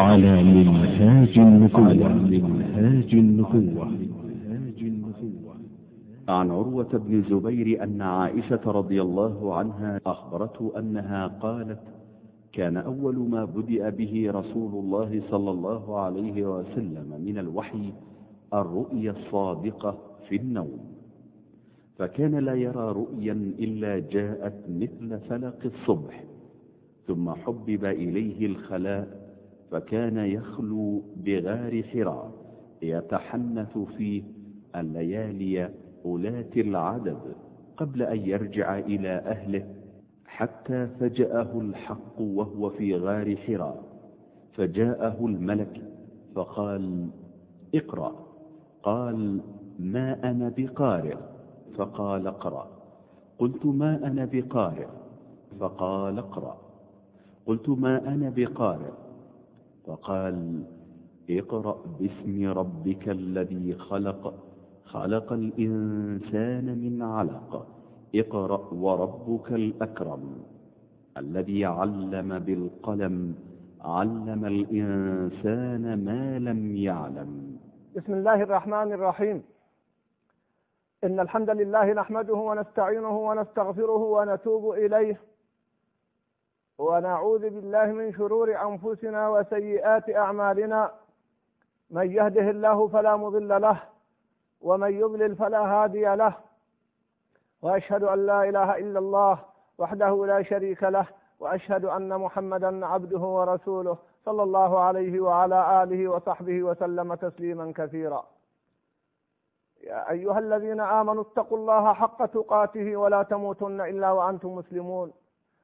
على منهاج النبوة. منهاج النبوة. عن عروة بن الزبير أن عائشة رضي الله عنها أخبرته أنها قالت كان أول ما بدأ به رسول الله صلى الله عليه وسلم من الوحي الرؤيا الصادقة في النوم. فكان لا يرى رؤيا إلا جاءت مثل فلق الصبح ثم حبب إليه الخلاء فكان يخلو بغار حراء يتحنث فيه الليالي أولات العدد قبل أن يرجع إلى أهله حتى فجأه الحق وهو في غار حراء فجاءه الملك فقال اقرأ قال ما أنا بقارئ فقال اقرأ قلت ما أنا بقارئ فقال اقرأ قلت ما أنا بقارئ فقال اقرأ باسم ربك الذي خلق خلق الإنسان من علق. اقرأ وربك الأكرم الذي علم بالقلم علم الإنسان ما لم يعلم. بسم الله الرحمن الرحيم. إن الحمد لله نحمده ونستعينه ونستغفره ونتوب إليه. ونعوذ بالله من شرور أنفسنا وسيئات أعمالنا. من يهده الله فلا مضل له ومن يضلل فلا هادي له. وأشهد أن لا إله إلا الله وحده لا شريك له وأشهد أن محمدا عبده ورسوله صلى الله عليه وعلى آله وصحبه وسلم تسليما كثيرا. يا أيها الذين آمنوا اتقوا الله حق تقاته ولا تموتن إلا وأنتم مسلمون.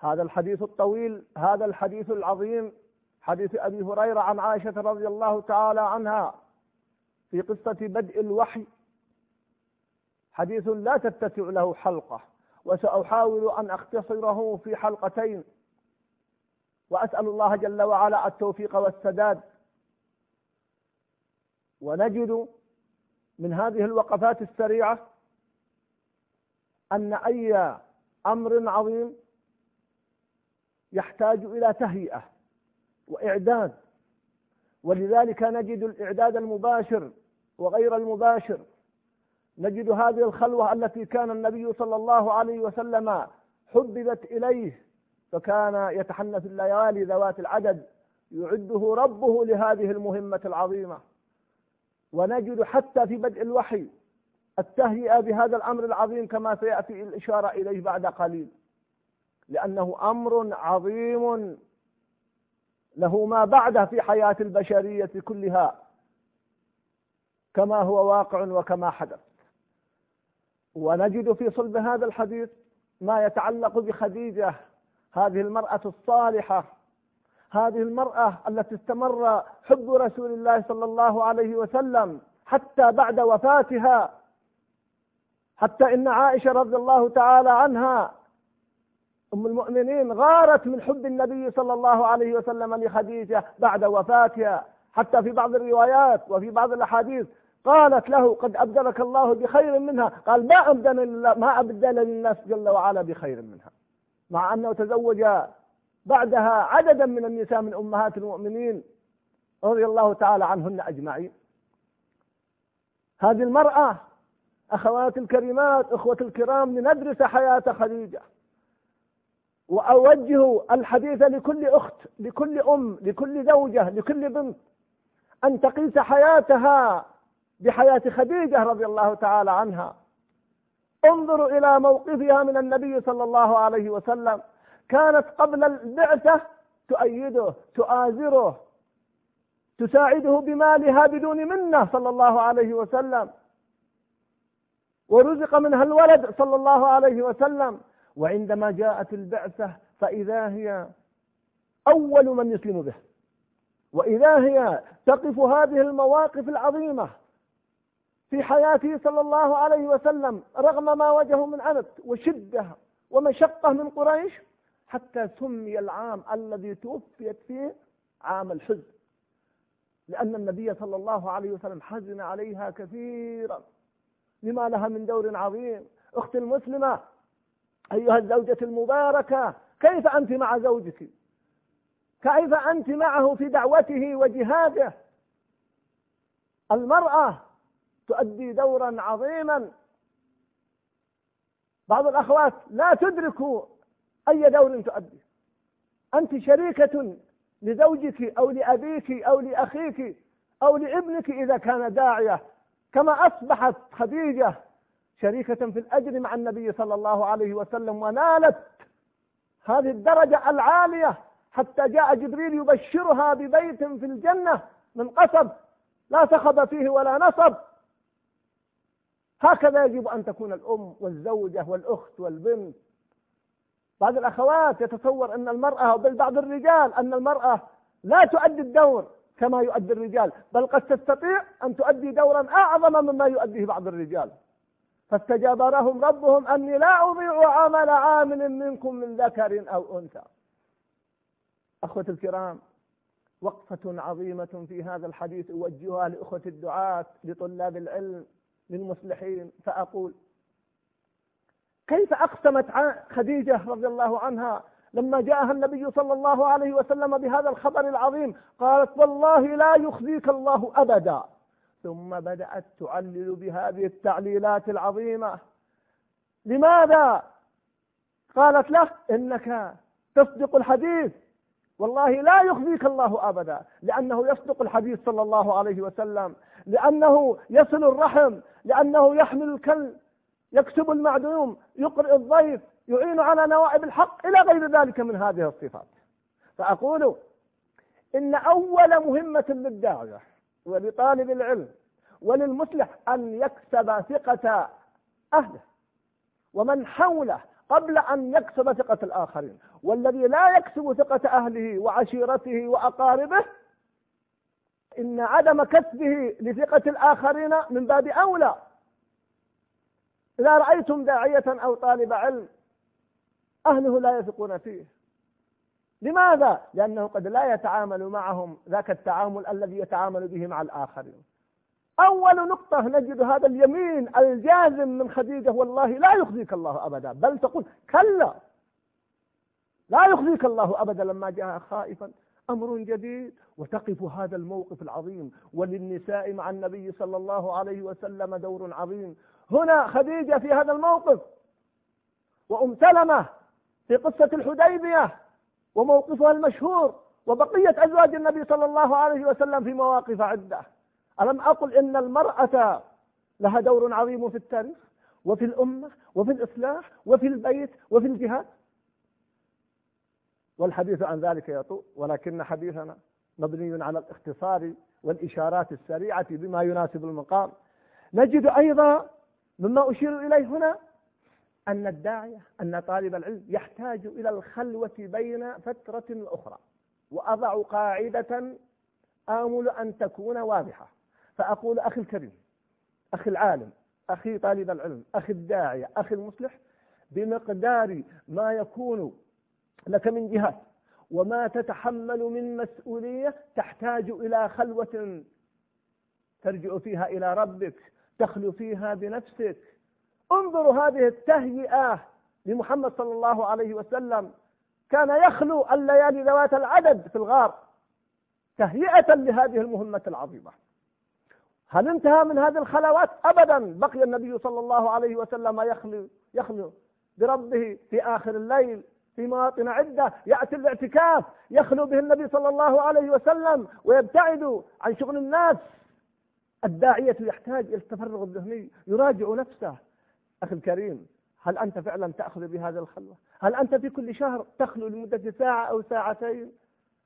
هذا الحديث الطويل هذا الحديث العظيم حديث أبي هريرة عن عائشة رضي الله تعالى عنها في قصة بدء الوحي. حديث لا تتسع له حلقة وسأحاول أن أختصره في حلقتين. وأسأل الله جل وعلا التوفيق والسداد. ونجد من هذه الوقفات السريعة أن أي أمر عظيم يحتاج إلى تهيئة وإعداد. ولذلك نجد الإعداد المباشر وغير المباشر. نجد هذه الخلوة التي كان النبي صلى الله عليه وسلم حببت إليه فكان يتحنث الليالي ذوات العدد يعده ربه لهذه المهمة العظيمة. ونجد حتى في بدء الوحي التهيئة بهذا الأمر العظيم كما سيأتي الإشارة إليه بعد قليل. لأنه أمر عظيم له ما بعده في حياة البشرية كلها كما هو واقع وكما حدث. ونجد في صلب هذا الحديث ما يتعلق بخديجة هذه المرأة الصالحة. هذه المرأة التي استمر حب رسول الله صلى الله عليه وسلم حتى بعد وفاتها. حتى إن عائشة رضي الله تعالى عنها أم المؤمنين غارت من حب النبي صلى الله عليه وسلم لخديجة بعد وفاتها حتى في بعض الروايات وفي بعض الأحاديث قالت له قد أبدلك الله بخير منها قال ما أبدل ما أبدل الناس جل وعلا بخير منها. مع أنه تزوج بعدها عددا من النساء من أمهات المؤمنين رضي الله تعالى عنهن أجمعين. هذه المرأة أخوات الكريمات إخوة الكرام لندرس حياة خديجة. وأوجه الحديث لكل أخت لكل أم لكل زوجة لكل بنت أن تقيس حياتها بحياة خديجة رضي الله تعالى عنها. انظروا إلى موقفها من النبي صلى الله عليه وسلم. كانت قبل البعثة تؤيده تؤازره تساعده بمالها بدون منة صلى الله عليه وسلم. ورزق منها الولد صلى الله عليه وسلم. وعندما جاءت البعثة فإذا هي أول من يسلم به. وإذا هي تقف هذه المواقف العظيمة في حياته صلى الله عليه وسلم رغم ما وجهه من عنت وشدة ومشقة من قريش حتى سمي العام الذي توفيت فيه عام الحزن لأن النبي صلى الله عليه وسلم حزن عليها كثيرا لما لها من دور عظيم. أختي المسلمة أيها الزوجة المباركة كيف أنت مع زوجك؟ كيف أنت معه في دعوته وجهاده؟ المرأة تؤدي دورا عظيما. بعض الأخوات لا تدرك أي دور تؤدي. أنت شريكة لزوجك أو لأبيك أو لأخيك أو لابنك إذا كان داعية كما أصبحت خديجة شريكة في الأجر مع النبي صلى الله عليه وسلم ونالت هذه الدرجة العالية حتى جاء جبريل يبشرها ببيت في الجنة من قصب لا صخب فيه ولا نصب. هكذا يجب أن تكون الأم والزوجة والأخت والبنت. بعض الأخوات يتصور أن المرأة بل بعض الرجال أن المرأة لا تؤدي الدور كما يؤدي الرجال بل قد تستطيع أن تؤدي دورا أعظم مما يؤديه بعض الرجال. فاستجاب لهم ربهم أني لا أضيع عمل عامل منكم من ذكر أو أنثى. أخوة الكرام وقفة عظيمة في هذا الحديث أوجهها لأخوة الدعاة لطلاب العلم للمصلحين. فأقول كيف أقسمت خديجة رضي الله عنها لما جاءها النبي صلى الله عليه وسلم بهذا الخبر العظيم؟ قالت والله لا يخزيك الله أبدا. ثم بدأت تعلل بهذه التعليلات العظيمة. لماذا؟ قالت له إنك تصدق الحديث. والله لا يخزيك الله أبدا لأنه يصدق الحديث صلى الله عليه وسلم لأنه يصل الرحم لأنه يحمل الكل يكسب المعدوم يقرئ الضيف يعين على نوائب الحق إلى غير ذلك من هذه الصفات. فأقول إن أول مهمة للداعية ولطالب العلم وللمصلح أن يكسب ثقة أهله ومن حوله قبل أن يكسب ثقة الآخرين. والذي لا يكسب ثقة أهله وعشيرته وأقاربه إن عدم كسبه لثقة الآخرين من باب أولى. إذا رأيتم داعية أو طالب علم أهله لا يثقون فيه. لماذا؟ لأنه قد لا يتعامل معهم ذاك التعامل الذي يتعامل به مع الآخرين. أول نقطة نجد هذا اليمين الجازم من خديجة والله لا يخزيك الله أبدا. بل تقول كلا. لا يخزيك الله أبدا لما جاء خائفا. أمر جديد. وتقف هذا الموقف العظيم. وللنساء مع النبي صلى الله عليه وسلم دور عظيم. هنا خديجة في هذا الموقف. وأم سلمة في قصة الحديبية. وموقفها المشهور وبقية أزواج النبي صلى الله عليه وسلم في مواقف عدة. ألم أقل إن المرأة لها دور عظيم في التاريخ وفي الأمة وفي الإصلاح وفي البيت وفي الجهاد؟ والحديث عن ذلك يطول ولكن حديثنا مبني على الاختصار والإشارات السريعة بما يناسب المقام. نجد أيضا مما أشير إليه هنا أن الداعية أن طالب العلم يحتاج إلى الخلوة بين فترة وأخرى وأضع قاعدة آمل أن تكون واضحة. فأقول أخي الكريم أخي العالم أخي طالب العلم أخي الداعية أخي المصلح بمقدار ما يكون لك من جهات وما تتحمل من مسؤولية تحتاج إلى خلوة ترجع فيها إلى ربك تخلو فيها بنفسك. انظروا هذه التهيئة لمحمد صلى الله عليه وسلم. كان يخلو الليالي ذوات العدد في الغار. تهيئة لهذه المهمة العظيمة. هل انتهى من هذه الخلوات ابدا؟ بقي النبي صلى الله عليه وسلم يخلو يخلو بربه في آخر الليل في مواطن عدة. يأتي الاعتكاف يخلو به النبي صلى الله عليه وسلم ويبتعد عن شغل الناس. الداعية يحتاج إلى التفرغ الذهني يراجع نفسه. أخي الكريم هل أنت فعلا تأخذ بهذه الخلوة؟ هل أنت في كل شهر تخلو لمدة ساعة أو ساعتين؟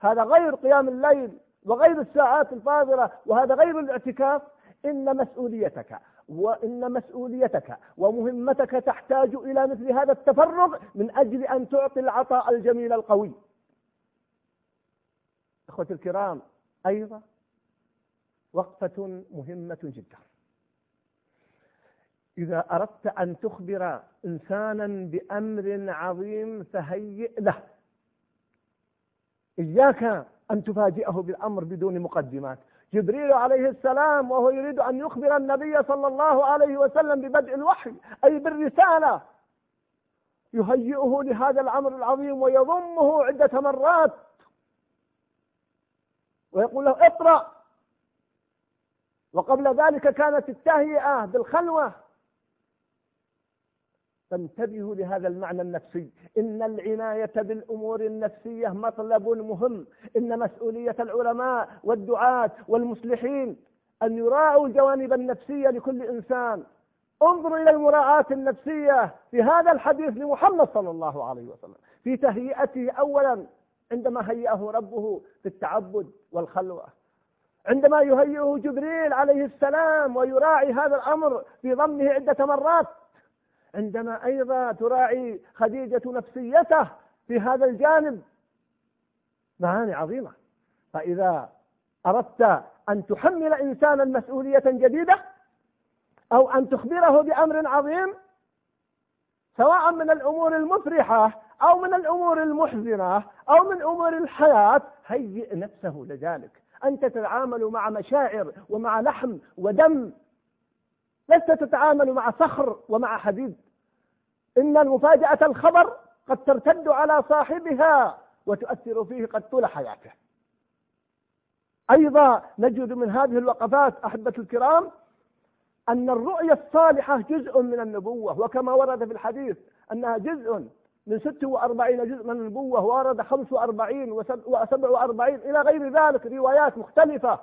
هذا غير قيام الليل وغير الساعات الفاضلة وهذا غير الاعتكاف إن مسؤوليتك وإن مسؤوليتك ومهمتك تحتاج إلى مثل هذا التفرغ من أجل أن تعطي العطاء الجميل القوي إخوتي الكرام أيضا وقفة مهمة جدا إذا أردت أن تخبر إنسانا بأمر عظيم فهيئ له. إياك أن تفاجئه بالأمر بدون مقدمات. جبريل عليه السلام وهو يريد أن يخبر النبي صلى الله عليه وسلم ببدء الوحي أي بالرسالة. يهيئه لهذا الأمر العظيم ويضمه عدة مرات. ويقول له اقرأ. وقبل ذلك كانت التهيئة بالخلوة. فانتبهوا لهذا المعنى النفسي. إن العناية بالأمور النفسية مطلب مهم. إن مسؤولية العلماء والدعاة والمصلحين أن يراعوا الجوانب النفسية لكل إنسان. انظروا إلى المراعاة النفسية في هذا الحديث لمحمد صلى الله عليه وسلم. في تهيئته أولا عندما هيئه ربه في التعبد والخلوة. عندما يهيئه جبريل عليه السلام ويراعي هذا الأمر في ضمه عدة مرات. عندما أيضا تراعي خديجة نفسيته في هذا الجانب. معاني عظيمة. فإذا أردت أن تحمل إنسانا مسؤولية جديدة أو أن تخبره بأمر عظيم سواء من الأمور المفرحة أو من الأمور المحزنة أو من أمور الحياة هيئ نفسه لذلك. أنت تتعامل مع مشاعر ومع لحم ودم. لست تتعامل مع صخر ومع حديد. إن المفاجأة الخبر قد ترتد على صاحبها وتؤثر فيه قد طول حياته. أيضا نجد من هذه الوقفات أحبة الكرام أن الرؤية الصالحة جزء من النبوة وكما ورد في الحديث أنها جزء من 46 جزء من النبوة ورد 45 و47 إلى غير ذلك روايات مختلفة.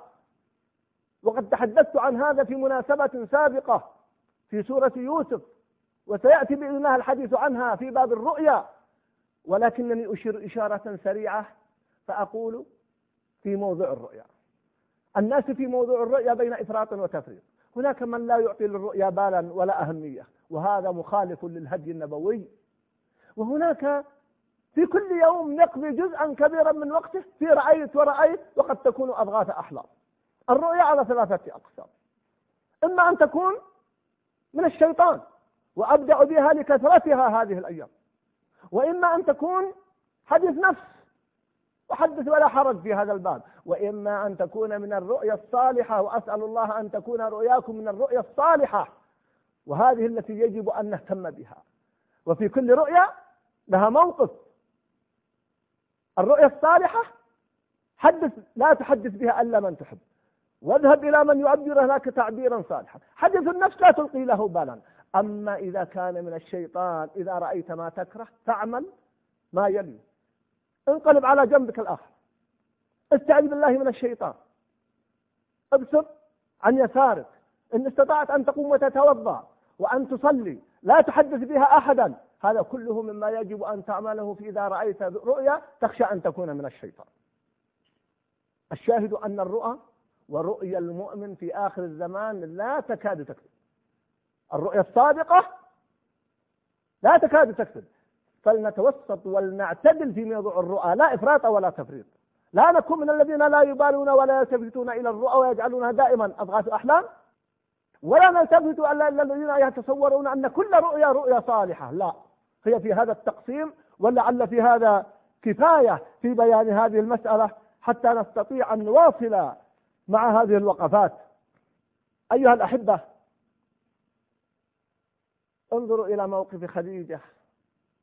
وقد تحدثت عن هذا في مناسبة سابقة في سورة يوسف وسيأتي بإذن الله الحديث عنها في باب الرؤيا. ولكنني أشير إشارة سريعة فأقول في موضوع الرؤيا. الناس في موضوع الرؤيا بين إفراط وتفريط. هناك من لا يعطي للرؤيا بالا ولا أهمية وهذا مخالف للهدي النبوي. وهناك في كل يوم نقضي جزءا كبيرا من وقته في رأيت ورأيت وقد تكون أضغاث أحلام. الرؤيا على ثلاثة أقسام. إما أن تكون من الشيطان وأبدأ بها لكثرتها هذه الأيام. وإما أن تكون حديث نفس وحدث ولا حرج في هذا الباب. وإما أن تكون من الرؤيا الصالحة وأسأل الله أن تكون رؤياكم من الرؤيا الصالحة. وهذه التي يجب أن نهتم بها. وفي كل رؤيا لها موقف. الرؤيا الصالحة حدث لا تحدث بها إلا من تحب. واذهب إلى من يعبر لك تعبيرا صالحا. حدث النفس لا تلقي له بالا. أما إذا كان من الشيطان إذا رأيت ما تكره فاعمل ما يلي. انقلب على جنبك الآخر. استعذ بالله من الشيطان. ابسط عن يسارك. إن استطعت أن تقوم وتتوضأ وأن تصلي لا تحدث بها أحدا. هذا كله مما يجب أن تعمله في إذا رأيت رؤيا تخشى أن تكون من الشيطان. الشاهد أن الرؤى ورؤيا المؤمن في آخر الزمان لا تكاد تكذب. الرؤيا الصادقة لا تكاد تكذب فلنتوسط ولنعتدل في موضوع الرؤى لا إفراط ولا تفريط. لا نكون من الذين لا يبالون ولا يلتفتون إلى الرؤى ويجعلونها دائما أضغاث أحلام ولا نلتفت إلا الذين يتصورون أن كل رؤيا رؤيا صالحة. لا. هي في هذا التقسيم ولعل في هذا كفاية في بيان هذه المسألة حتى نستطيع أن نواصل مع هذه الوقفات. أيها الأحبة انظروا إلى موقف خديجة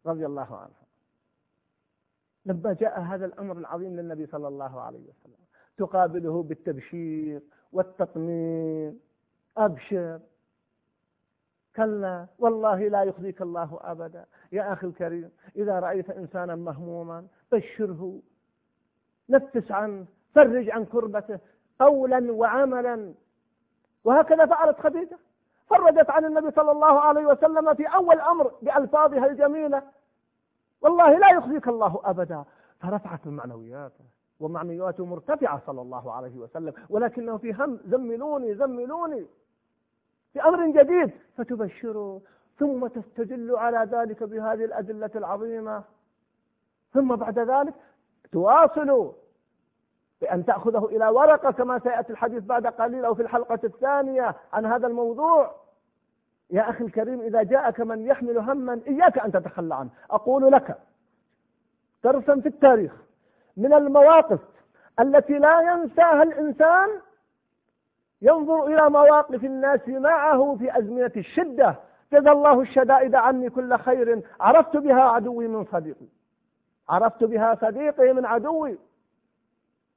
رضي الله عنها. لما جاء هذا الأمر العظيم للنبي صلى الله عليه وسلم تقابله بالتبشير والتطمين. أبشر. كلا. والله لا يخزيك الله أبدا. يا أخي الكريم إذا رأيت إنسانا مهموما بشره. نفس عنه. فرج عن كربته. قولا وعملا. وهكذا فعلت خديجة. فرجت عن النبي صلى الله عليه وسلم في أول أمر بألفاظها الجميلة. والله لا يخزيك الله أبدا. فرفعت المعنويات ومعنوياته مرتفعة صلى الله عليه وسلم. ولكنه في هم زملوني زملوني. في أمر جديد فتبشروا ثم تستدل على ذلك بهذه الأدلة العظيمة. ثم بعد ذلك تواصل بأن تأخذه إلى ورقة كما سيأتي الحديث بعد قليل أو في الحلقة الثانية عن هذا الموضوع. يا أخي الكريم إذا جاءك من يحمل هما إياك أن تتخلى عنه. أقول لك درسا في التاريخ من المواقف التي لا ينساها الإنسان ينظر إلى مواقف الناس معه في أزمنة الشدة. جزى الله الشدائد عني كل خير. عرفت بها عدوي من صديقي. عرفت بها صديقي من عدوي.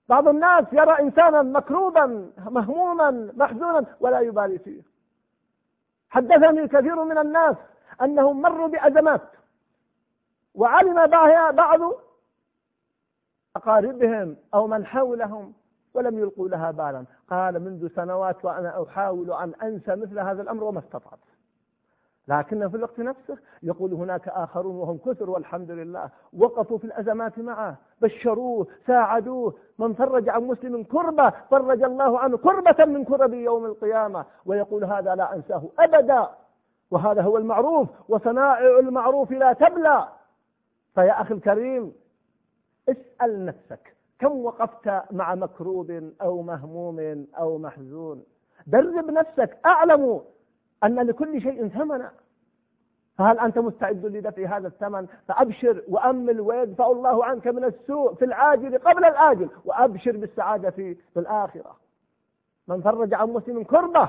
بعض الناس يرى إنسانا مكروبا مهموما محزونا ولا يبالي فيه. حدثني كثير من الناس أنهم مروا بأزمات وعلم بعض أقاربهم أو من حولهم ولم يلقوا لها بالا. قال منذ سنوات وأنا أحاول أن أنسى مثل هذا الأمر وما استطعت. لكن في الوقت نفسه يقول هناك آخرون وهم كثر والحمد لله وقفوا في الأزمات معه. بشروه ساعدوه. من فرج عن مسلم كربة فرج الله عنه كربة من كرب يوم القيامة. ويقول هذا لا أنساه أبدا. وهذا هو المعروف. وصنائع المعروف لا تبلى. فيا أخي الكريم اسأل نفسك كم وقفت مع مكروب أو مهموم أو محزون؟ درب نفسك أعلم أن لكل شيء ثمنا فهل أنت مستعد لدفع هذا الثمن؟ فأبشر وأمل ويدفع الله عنك من السوء في العاجل قبل الآجل وأبشر بالسعادة في, الآخرة. من فرج عن مسلم كربة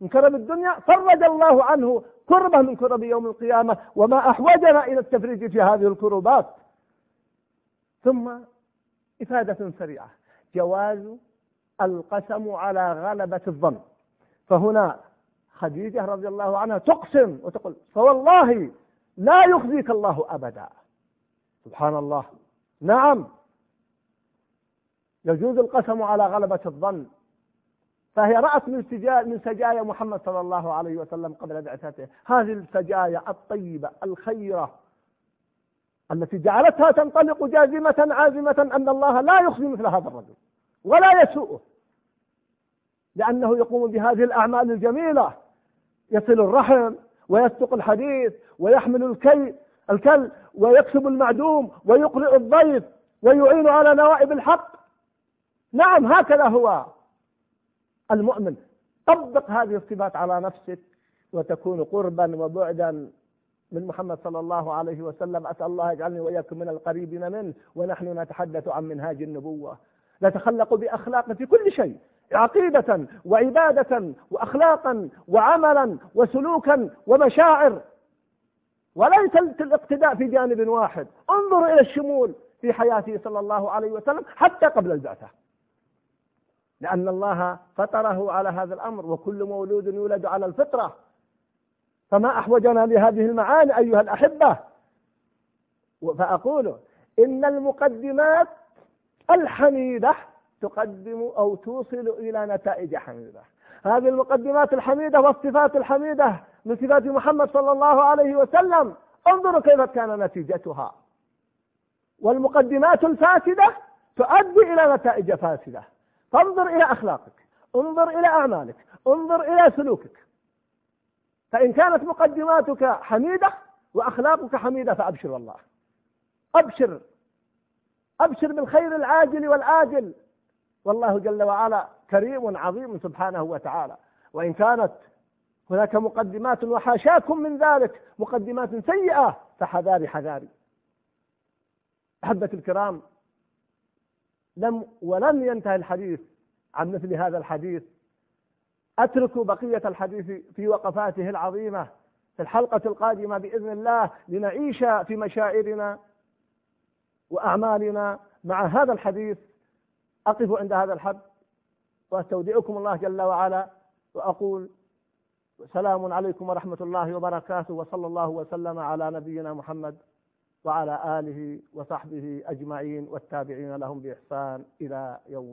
من كرب الدنيا فرج الله عنه كربة من كرب يوم القيامة وما أحوجنا إلى التفريج في هذه الكربات. ثم إفادة سريعة جواز القسم على غلبة الظن. فهنا خديجة رضي الله عنها تقسم وتقول فوالله لا يخزيك الله أبدا. سبحان الله. نعم. يجوز القسم على غلبة الظن. فهي رأت من من سجايا محمد صلى الله عليه وسلم قبل بعثته. هذه السجايا الطيبة الخيرة التي جعلتها تنطلق جازمة عازمة أن الله لا يخزي مثل هذا الرجل ولا يسوءه. لأنه يقوم بهذه الأعمال الجميلة. يصل الرحم ويسلق الحديث ويحمل الكي الكل ويكسب المعدوم ويقرئ الضيف ويعين على نوائب الحق. نعم هكذا هو المؤمن. طبق هذه الصفات على نفسك وتكون قربا وبعدا. من محمد صلى الله عليه وسلم أسأل الله يجعلني وإياكم من القريبين منه ونحن نتحدث عن منهاج النبوة. نتخلق بأخلاق في كل شيء. عقيدة وعبادة وأخلاقا وعملا وسلوكا ومشاعر. وليس الاقتداء في جانب واحد. انظر إلى الشمول في حياته صلى الله عليه وسلم حتى قبل البعثة. لأن الله فطره على هذا الأمر وكل مولود يولد على الفطرة. فما أحوجنا لهذه المعاني أيها الأحبة. فأقول إن المقدمات الحميدة تقدم أو توصل إلى نتائج حميدة. هذه المقدمات الحميدة والصفات الحميدة من صفات محمد صلى الله عليه وسلم. انظروا كيف كان نتيجتها. والمقدمات الفاسدة تؤدي إلى نتائج فاسدة. فانظر إلى أخلاقك. انظر إلى أعمالك. انظر إلى سلوكك. فإن كانت مقدماتك حميدة وأخلاقك حميدة فأبشر والله أبشر. أبشر بالخير العاجل والآجل. والله جل وعلا كريم عظيم سبحانه وتعالى. وإن كانت هناك مقدمات وحاشاكم من ذلك مقدمات سيئة فحذاري حذاري. أحبة الكرام لم ولم ينتهي الحديث عن مثل هذا الحديث. أترك بقية الحديث في وقفاته العظيمة في الحلقة القادمة بإذن الله لنعيش في مشاعرنا وأعمالنا مع هذا الحديث. أقف عند هذا الحد وأستودعكم الله جل وعلا وأقول سلام عليكم ورحمة الله وبركاته وصلى الله وسلم على نبينا محمد وعلى آله وصحبه أجمعين والتابعين لهم بإحسان إلى يوم